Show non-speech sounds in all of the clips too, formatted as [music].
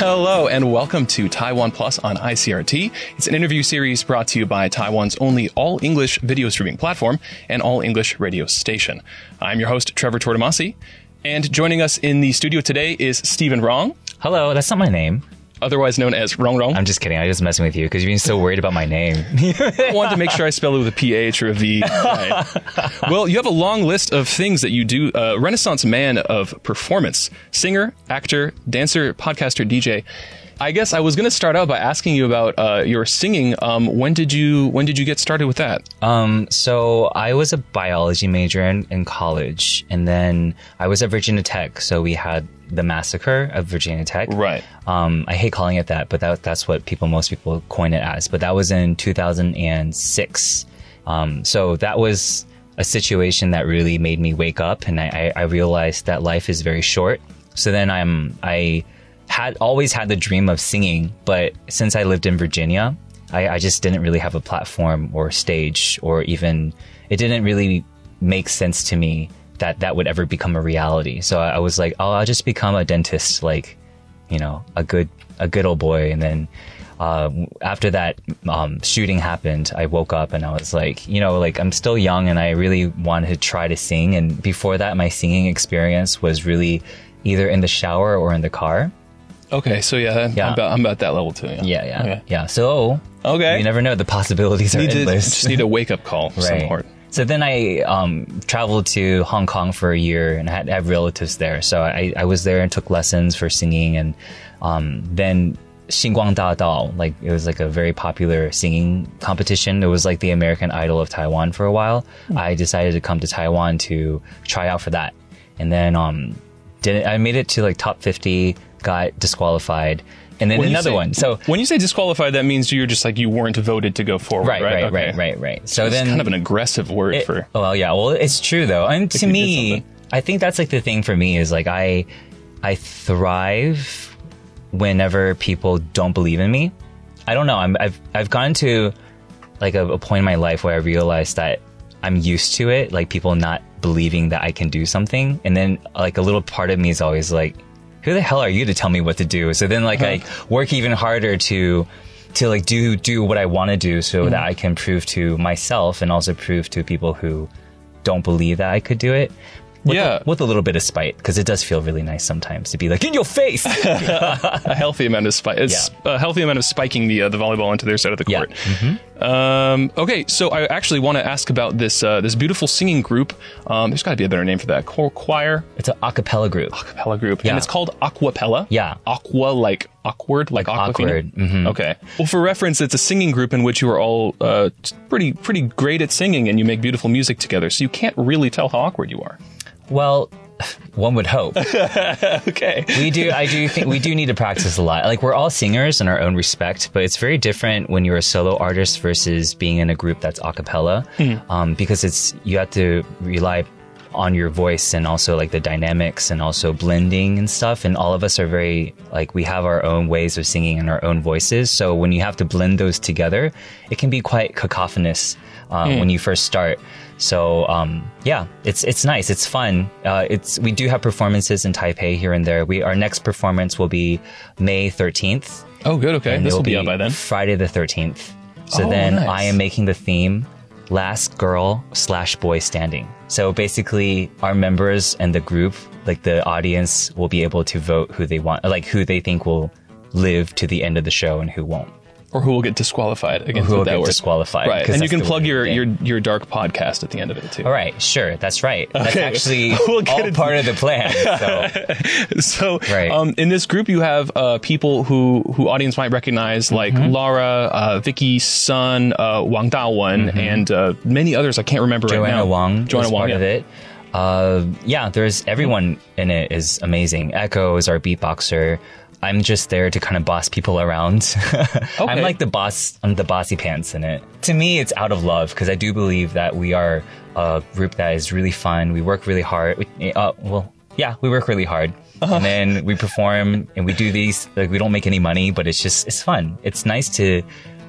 Hello and welcome to Taiwan Plus on ICRT. It's an interview series brought to you by Taiwan's only all English video streaming platform and all English radio station. I'm your host, Trevor Tortomasi, and joining us in the studio today is Stephen Rong, Hello, that's not my name. Otherwise known as Rong Rong. I'm just kidding. I'm just messing with you because you've been so worried about my name. [laughs] I wanted to make sure I spell it with a PH or a V. Right. [laughs] Well, you have a long list of things that you do. Uh, Renaissance man of performance, singer, actor, dancer, podcaster, DJ. I guess I was going to start out by asking you about uh, your singing. Um, when did you when did you get started with that? um, so I was a biology major in, in college, and then I was at Virginia Tech. So we had the massacre of Virginia Tech. Right. Um, I hate calling it that, but that, that's what people, most people coin it as. But that was in 2006. Um, so that was a situation that really made me wake up and I, I, I realized that life is very short. So then I'm, I had always had the dream of singing, but since I lived in Virginia, I, I just didn't really have a platform or stage or even, it didn't really make sense to me that that would ever become a reality. So I, I was like, oh, I'll just become a dentist, like, you know, a good, a good old boy. And then, uh, after that um, shooting happened, I woke up and I was like, you know, like I'm still young and I really wanted to try to sing. And before that, my singing experience was really either in the shower or in the car. Okay, so yeah, I'm, about, I'm about that level too. Yeah, yeah, Okay. yeah. So Okay. you never know; the possibilities are Need to, endless. just need a wake up call right. sort. So then I um, traveled to Hong Kong for a year and I had, I have relatives there. So I, I was there and took lessons for singing. And um, then Xingguang Da Dao, like it was like a very popular singing competition. It was like the American Idol of Taiwan for a while. I decided to come to Taiwan to try out for that. And then um, did I made it to like top 50, got disqualified. And then When another say- one. So when you say disqualified, that means you're just like you weren't voted to go forward, right, right? right, Okay. right, right, right. So It's then kind of an aggressive word it- for. Oh, well yeah well it's true though and to me i think that's like the thing for me is like i i thrive whenever people don't believe in me i don't know I'm, i've i've gotten to like a, a point in my life where i realized that i'm used to it like people not believing that i can do something and then like a little part of me is always like who the hell are you to tell me what to do? So then like i work even harder to to like do do what I want to do so mm-hmm. that I can prove to myself and also prove to people who don't believe that I could do it. With Yeah. a, with a little bit of spite because it does feel really nice sometimes to be like in your face. [laughs] a healthy amount of spike. It's a healthy amount of spiking the uh, the volleyball into their side of the Yeah. court. Um, okay, so I actually want to ask about this uh, this beautiful singing group. Um, there's got to be a better name for that. Cho- choir, it's an a cappella group. acapella group, Yeah. and it's called Awkwapella. Yeah. Aqua like awkward, like, Aquafina? awkward, mhm. Okay. Well, for reference, it's a singing group in which you are all uh, pretty pretty great at singing, and you make beautiful music together. So you can't really tell how awkward you are. Well, [laughs] one would hope. [laughs] Okay. we do i do think we do need to practice a lot like we're all singers in our own respect but it's very different when you're a solo artist versus being in a group that's a cappella um, because it's you have to rely on your voice and also like the dynamics and also blending and stuff and all of us are very like we have our own ways of singing and our own voices so when you have to blend those together it can be quite cacophonous uh, when you first start so um, yeah, it's it's nice. It's fun. Uh, it's we do have performances in Taipei here and there. We our next performance will be May thirteenth. Oh, good. Okay, this will it'll be out by then. Friday the thirteenth. So Oh, then nice. I am making the theme last girl slash boy standing. So basically, our members and the group, like the audience, will be able to vote who they want, like who they think will live to the end of the show and who won't. Or who will get disqualified against Who will that get word. disqualified, Right, and you can plug your, your your dark podcast at the end of it too. All right, sure, that's right. That's actually [laughs] We'll all part of the plan. So. [laughs] So, Right. um, in this group, you have uh, people who who audience might recognize, like Mm-hmm. Laura, uh, Vicky Sun, uh, Wang Dawen, and uh, many others I can't remember right Mm-hmm. Joanna now. Wong Joanna is Wong, part yeah. of it. Uh, yeah, there's everyone in it is amazing. Echo is our beatboxer. I'm just there to kind of boss people around. [laughs] I'm like the boss. I'm the bossy pants in it. To me, it's out of love because I do believe that we are a group that is really fun. We work really hard. We, uh, well, yeah, we work really hard. Uh-huh. And then we perform and we do these, like, we don't make any money, but it's just, it's fun. It's nice to,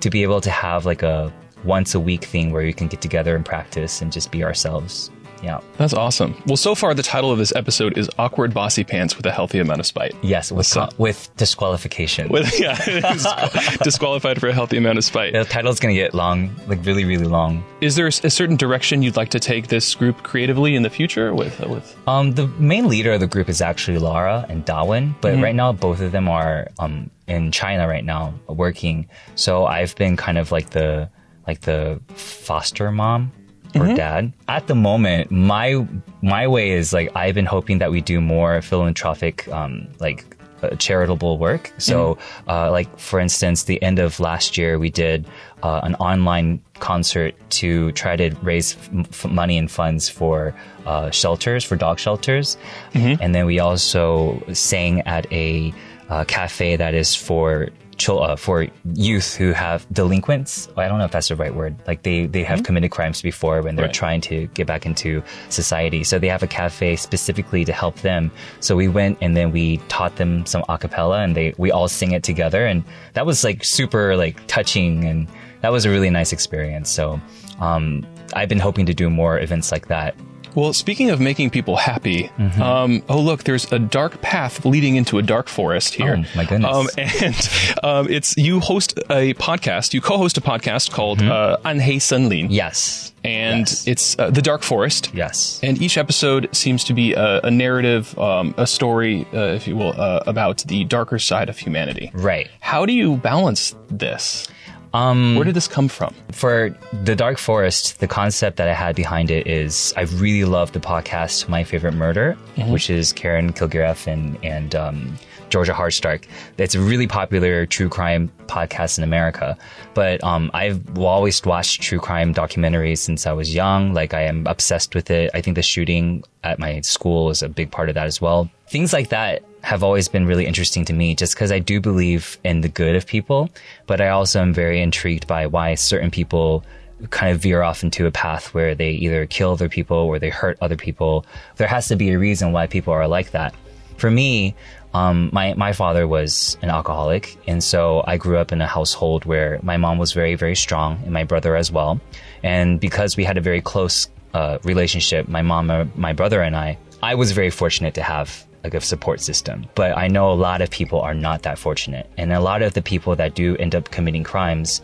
to be able to have like a once a week thing where you can get together and practice and just be ourselves. Yeah. That's awesome. Well, so far the title of this episode is "Awkward Bossy Pants with a Healthy Amount of Spite." Yes, with So- with disqualification. With [laughs] yeah, [laughs] disqualified for a healthy amount of spite. the title's gonna get long, like really, really long. Is there a certain direction you'd like to take this group creatively in the future? With with Um, the main leader of the group is actually Lara and Darwin, but Mm-hmm. right now both of them are um in China right now working. So I've been kind of like the like the foster mom or Mm-hmm. dad. At the moment, my my way is like I've been hoping that we do more philanthropic um like uh, charitable work. So, uh, like for instance, the end of last year, we did uh, an online concert to try to raise f- money and funds for uh, shelters, for dog shelters, and then we also sang at a uh, cafe that is for. Uh, for youth who have delinquents, I don't know if that's the right word. Like they, they have committed crimes before when they're Right. trying to get back into society. So they have a cafe specifically to help them. So we went and then we taught them some a cappella and they, we all sing it together. And that was like super like touching and that was a really nice experience. So, um, I've been hoping to do more events like that. Well, speaking of making people happy, um, oh look, there's a dark path leading into a dark forest here. Oh, my goodness. Um, and um, it's you host a podcast. You co-host a podcast called uh, Anhei Senlin, Yes. and Yes. it's uh, the Dark Forest. Yes. And each episode seems to be a, a narrative, um, a story, uh, if you will, uh, about the darker side of humanity. Right. How do you balance this? Um, Where did this come from? For the Dark Forest, the concept that I had behind it is I really love the podcast My Favorite Murder, which is Karen Kilgariff and and um, Georgia Hardstark. It's a really popular true crime podcast in America. But um, I've always watched true crime documentaries since I was young. Like I am obsessed with it. I think the shooting at my school is a big part of that as well. Things like that have always been really interesting to me just because I do believe in the good of people, but I also am very intrigued by why certain people kind of veer off into a path where they either kill other people or they hurt other people. There has to be a reason why people are like that. For me, um, my, my father was an alcoholic. And so I grew up in a household where my mom was very, very strong and my brother as well. And because we had a very close uh, relationship, my mom, uh, my brother and I, I was very fortunate to have like a support system. But I know a lot of people are not that fortunate. And a lot of the people that do end up committing crimes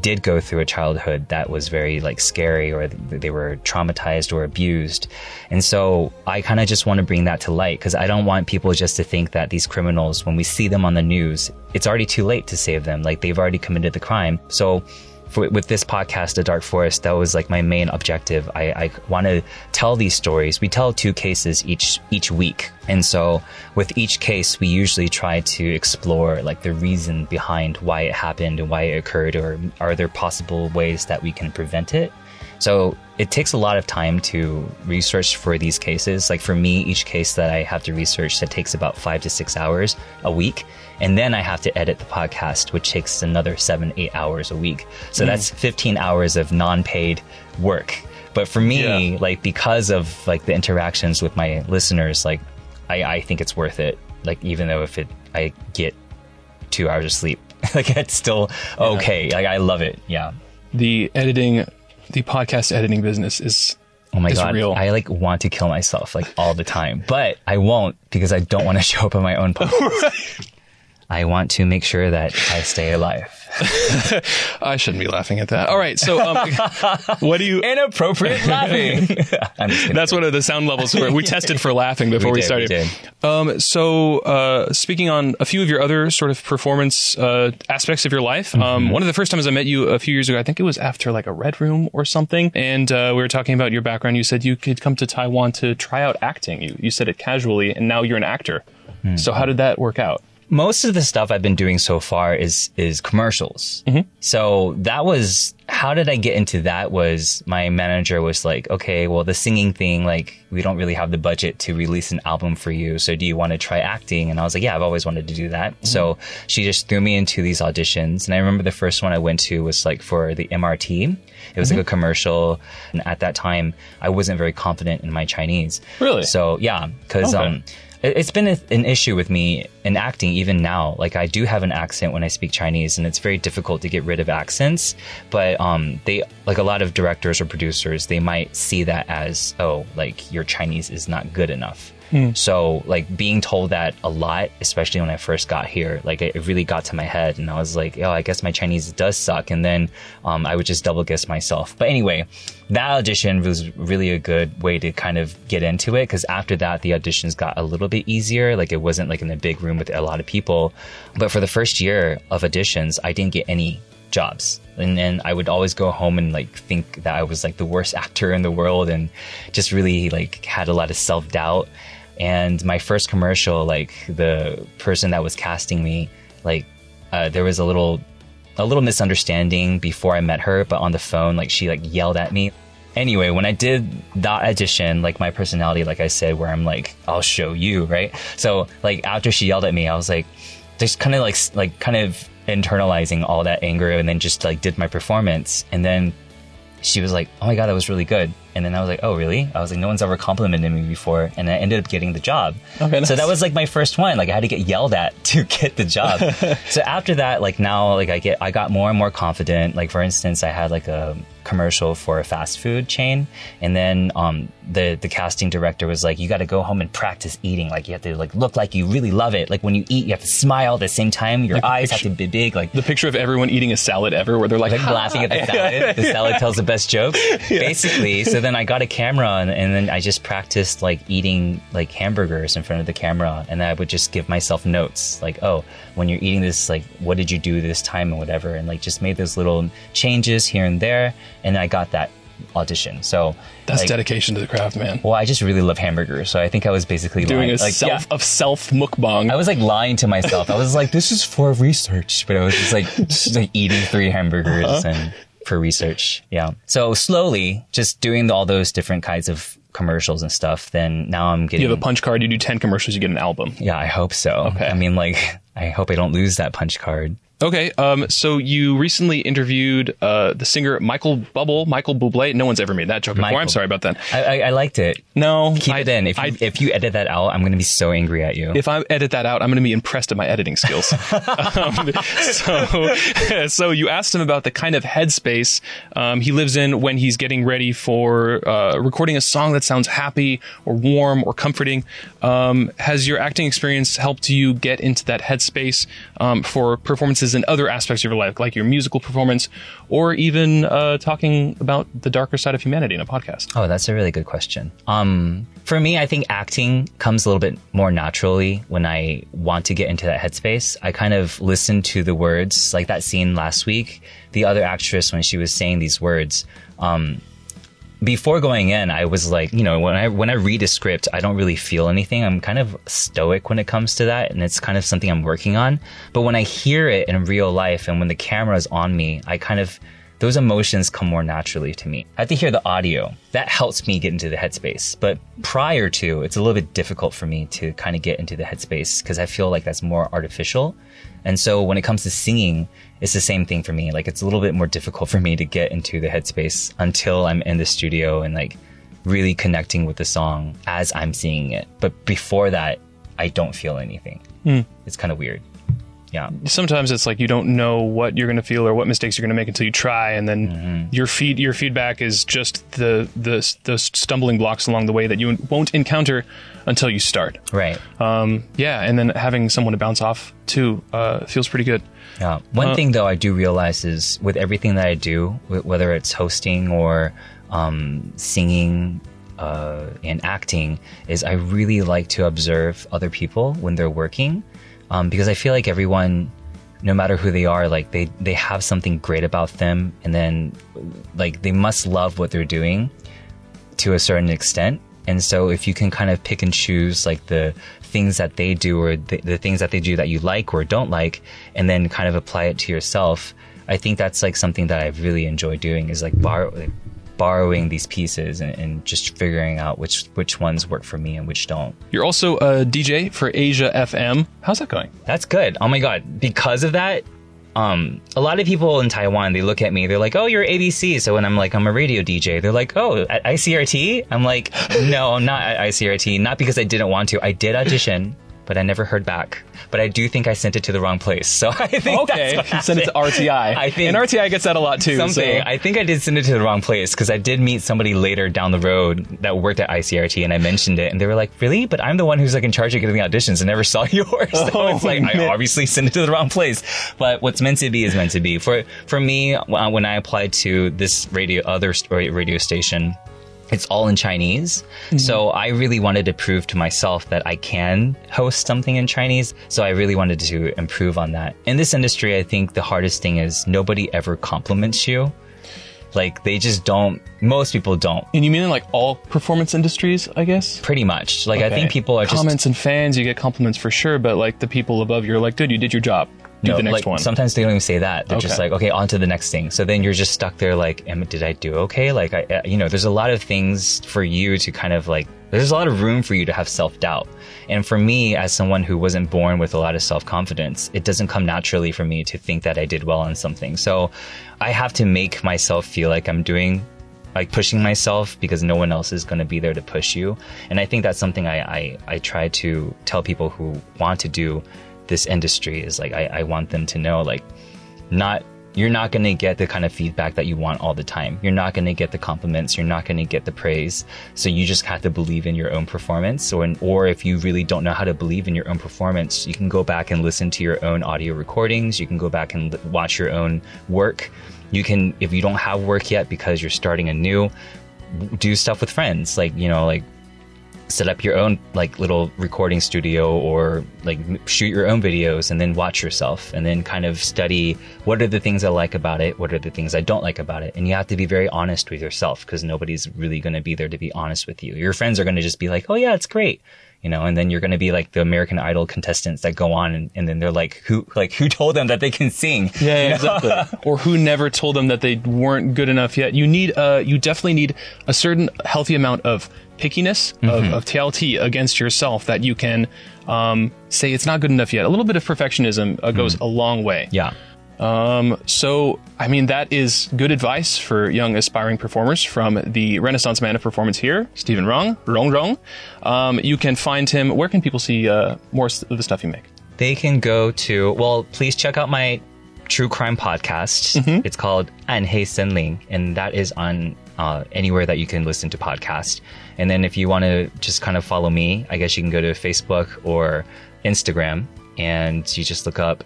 did go through a childhood that was very like scary or they were traumatized or abused. And so I kind of just want to bring that to light because I don't want people just to think that these criminals, when we see them on the news, it's already too late to save them. Like they've already committed the crime. So for, with this podcast, The Dark Forest, that was like my main objective. I, I want to tell these stories. We tell two cases each each week, and so with each case, we usually try to explore like the reason behind why it happened and why it occurred, or are there possible ways that we can prevent it. So it takes a lot of time to research for these cases. Like for me, each case that I have to research that takes about five to six hours a week. And then I have to edit the podcast, which takes another seven, eight hours a week. So hmm. that's 15 hours of non-paid work. But for me, Yeah. like because of like the interactions with my listeners, like I, I think it's worth it. Like even though if it, I get two hours of sleep, [laughs] like it's still okay. Like I love it. Yeah. The editing, the podcast editing business is Oh my god, real. I like want to kill myself like all the time, but I won't because I don't want to [laughs] show up on my own [laughs] podcast. I want to make sure that I stay alive. [laughs] I shouldn't be laughing at that. All right, so um, [laughs] what do you? Inappropriate [laughs] laughing. I'm just kidding. That's one of the sound levels where we tested for laughing before we, did, we started. Um, so, uh, speaking on a few of your other sort of performance uh, aspects of your life, Mm-hmm. um, one of the first times I met you a few years ago, I think it was after like a Red Room or something, and uh, we were talking about your background. You said you could come to Taiwan to try out acting. You you said it casually, and now you're an actor. Hmm. So, how did that work out? Most of the stuff I've been doing so far is is commercials. Mm-hmm. So that was how did I get into that? Was my manager was like, okay, well the singing thing, like we don't really have the budget to release an album for you. So do you want to try acting? And I was like, yeah, I've always wanted to do that. Mm-hmm. So she just threw me into these auditions, and I remember the first one I went to was like for the MRT. It was like a mm-hmm. commercial, and at that time I wasn't very confident in my Chinese. Really? So yeah, because Okay. um. It- it's been an issue with me in acting even now. Like I do have an accent when I speak Chinese, and it's very difficult to get rid of accents. But um, they like a lot of directors or producers, they might see that as oh, like your Chinese is not good enough. So like being told that a lot, especially when I first got here, like it really got to my head, and I was like, oh, I guess my Chinese does suck. And then um, I would just double guess myself. But anyway, that audition was really a good way to kind of get into it because after that the auditions got a little bit easier like it wasn't like in a big room with a lot of people but for the first year of auditions i didn't get any jobs and then i would always go home and like think that i was like the worst actor in the world and just really like had a lot of self-doubt and my first commercial like the person that was casting me like uh, there was a little a little misunderstanding before I met her, but on the phone, like she like yelled at me. Anyway, when I did that audition, like my personality, like I said, where I'm like, I'll show you, right? So like after she yelled at me, I was like, just kind of like like kind of internalizing all that anger, and then just like did my performance, and then she was like, "Oh my god, that was really good." And then I was like, "Oh, really?" I was like, "No one's ever complimented me before," and I ended up getting the job. Okay, nice. So that was like my first one. Like I had to get yelled at [laughs] to get the job. [laughs] so after that, like now, like I get, I got more and more confident. Like for instance, I had like a commercial for a fast food chain, and then um, the the casting director was like, "You got to go home and practice eating. Like you have to like look like you really love it. Like when you eat, you have to smile at the same time. Your Like eyes picture- have to be big. Like The picture of everyone eating a salad ever, where they're like, like laughing at the salad. The [laughs] salad tells the best joke, basically. So then I got a camera and, and then I just practiced like eating like hamburgers in front of the camera, and then I would just give myself notes like, oh, when you're eating this, like, what did you do this time and whatever, and like just made those little changes here and there, and I got that audition. So That's like, dedication to the craft, man. Well, I just really love hamburgers, so I think I was basically Doing lying. a like, self yeah. of self mukbang. I was like lying to myself. I was like, "This is for research," but I was just like, [laughs] just like eating three hamburgers Uh-huh. and for research. Yeah. So slowly, just doing all those different kinds of commercials and stuff. Then now I'm getting. you have a punch card. You do ten commercials. You get an album. yeah, I hope so. Okay. I mean, like, I hope I don't lose that punch card. Okay, um, so you recently interviewed uh, the singer Michael Bubble, Michael Bublé. No one's ever made that joke before. Michael. I'm sorry about that. I, I, I liked it. No, Keep I- it in. If you, if you edit that out, I'm going to be so angry at you. if I edit that out, I'm going to be impressed at my editing skills. [laughs] um, so, [laughs] so you asked him about the kind of headspace um, he lives in when he's getting ready for uh, recording a song that sounds happy or warm or comforting. Um, has your acting experience helped you get into that headspace um, for performances in other aspects of your life, like your musical performance, or even uh, talking about the darker side of humanity in a podcast? Oh, that's a really good question. Um, for me, I think acting comes a little bit more naturally when I want to get into that headspace. I kind of listen to the words, like that scene last week. The other actress, when she was saying these words, um, before going in, I was like, you know, when I when I read a script, I don't really feel anything. I'm kind of stoic when it comes to that, and it's kind of something I'm working on. But when I hear it in real life, and when the camera is on me, I kind of those emotions come more naturally to me. I have to hear the audio. That helps me get into the headspace. But prior to, it's a little bit difficult for me to kind of get into the headspace because I feel like that's more artificial. And so when it comes to singing, it's the same thing for me. Like it's a little bit more difficult for me to get into the headspace until I'm in the studio and like really connecting with the song as I'm singing it. But before that, I don't feel anything. Hmm. It's kind of weird. Yeah. sometimes it's like you don't know what you're going to feel or what mistakes you're going to make until you try, and then Mm-hmm. your feed your feedback is just the the the stumbling blocks along the way that you won't encounter until you start. Right. Um, yeah, and then having someone to bounce off too uh, feels pretty good. Yeah. One Uh, thing though I do realize is with everything that I do, whether it's hosting or um, singing uh, and acting, is I really like to observe other people when they're working, um, because I feel like everyone, no matter who they are, like they they have something great about them, and then like they must love what they're doing to a certain extent. And so if you can kind of pick and choose like the things that they do or the, the things that they do that you like or don't like, and then kind of apply it to yourself, I think that's like something that I really enjoy doing is like, borrow, like borrowing these pieces and, and just figuring out which which ones work for me and which don't. You're also a DJ for Asia FM. How's that going? That's good. Oh my god! Because of that, um, a lot of people in Taiwan, they look at me, they're like, oh, you're ABC. So when I'm like, I'm a radio DJ, they're like, oh, at ICRT? I'm like, [laughs] no, I'm not at ICRT. Not because I didn't want to. I did audition, but I never heard back. But I do think I sent it to the wrong place. [laughs] So I think Okay, send it to RTI. I think- and RTI gets that a lot too. Something. so- I think I did send it to the wrong place because I did meet somebody later down the road that worked at ICRT and I mentioned it and they were like, really? But I'm the one who's like in charge of getting the auditions and never [laughs] saw yours. So Oh, it's like, I obviously sent it to the wrong place. But what's meant to be is meant to be. For, for me, when I applied to this radio, other radio station, it's all in Chinese. Mm-hmm. So I really wanted to prove to myself that I can host something in Chinese. So I really wanted to improve on that. In this industry, I think the hardest thing is nobody ever compliments you. Like they just don't, most people don't. and you mean in like all performance industries, I guess? Pretty much. Like I think people are just comments and fans. You get compliments for sure, but like the people above you are like, "Dude, you did your job. Do No, the next like, one." Sometimes they don't even say that. They're just like, okay, on to the next thing. So then you're just stuck there like, Am, did I do okay? Like, I, you know, there's a lot of things for you to kind of like, there's a lot of room for you to have self doubt. And for me, as someone who wasn't born with a lot of self confidence, it doesn't come naturally for me to think that I did well on something. So I have to make myself feel like I'm doing like pushing myself because no one else is going to be there to push you. And I think that's something I, I, I try to tell people who want to do this industry is like, I, I want them to know, like, not, you're not going to get the kind of feedback that you want all the time. You're not going to get the compliments. You're not going to get the praise. So you just have to believe in your own performance. Or, or if you really don't know how to believe in your own performance, you can go back and listen to your own audio recordings. You can go back and watch your own work. You can, if you don't have work yet because you're starting anew, do stuff with friends. Like, you know, like set up your own like little recording studio or like shoot your own videos and then watch yourself and then kind of study what are the things I like about it, what are the things I don't like about it. And you have to be very honest with yourself because nobody's really going to be there to be honest with you. Your friends are going to just be like, "Oh yeah, it's great." You know, and then you're going to be like the American Idol contestants that go on and, and then they're like, who, like, who told them that they can sing? Yeah, yeah, exactly. [laughs] or who never told them that they weren't good enough yet. You need, uh, you definitely need a certain healthy amount of pickiness of, of TLT against yourself that you can um, say it's not good enough yet. A little bit of perfectionism uh, goes a long way. Yeah. Um, so, I mean, that is good advice for young aspiring performers from the Renaissance Man of Performance here, Stephen Rong, Rong Rong. Um, you can find him. Where can people see uh, more of the stuff you make? they can go to well please check out my true crime podcast it's called anhei senlin and that is on uh, anywhere that you can listen to podcast and then if you want to just kind of follow me i guess you can go to facebook or instagram and you just look up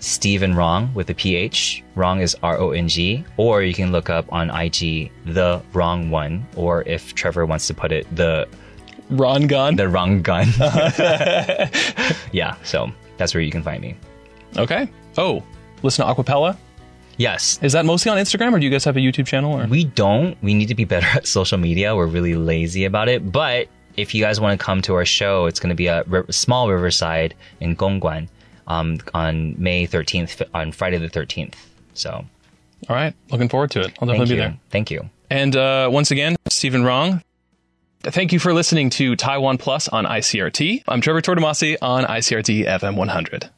Stephen Rong with a PH. Rong is R O N G. Or you can look up on IG the wrong one. Or if Trevor wants to put it, the wrong Gun. the wrong gun. [laughs] [laughs] yeah, so that's where you can find me. Okay. Oh, listen to Awkwapella. Yes. Is that mostly on Instagram, or do you guys have a YouTube channel? Or We don't. We need to be [laughs] better at social media. We're really lazy about it. But if you guys want to come to our show, it's going to be at small Riverside in Gongguan um, on May 13th, on Friday the 13th. So all right, looking forward to it. I'll definitely be there. Thank you. And uh, once again, Stephen Rong. Thank you for listening to Taiwan Plus on ICRT. I'm Trevor Tortomasi on ICRT FM 100.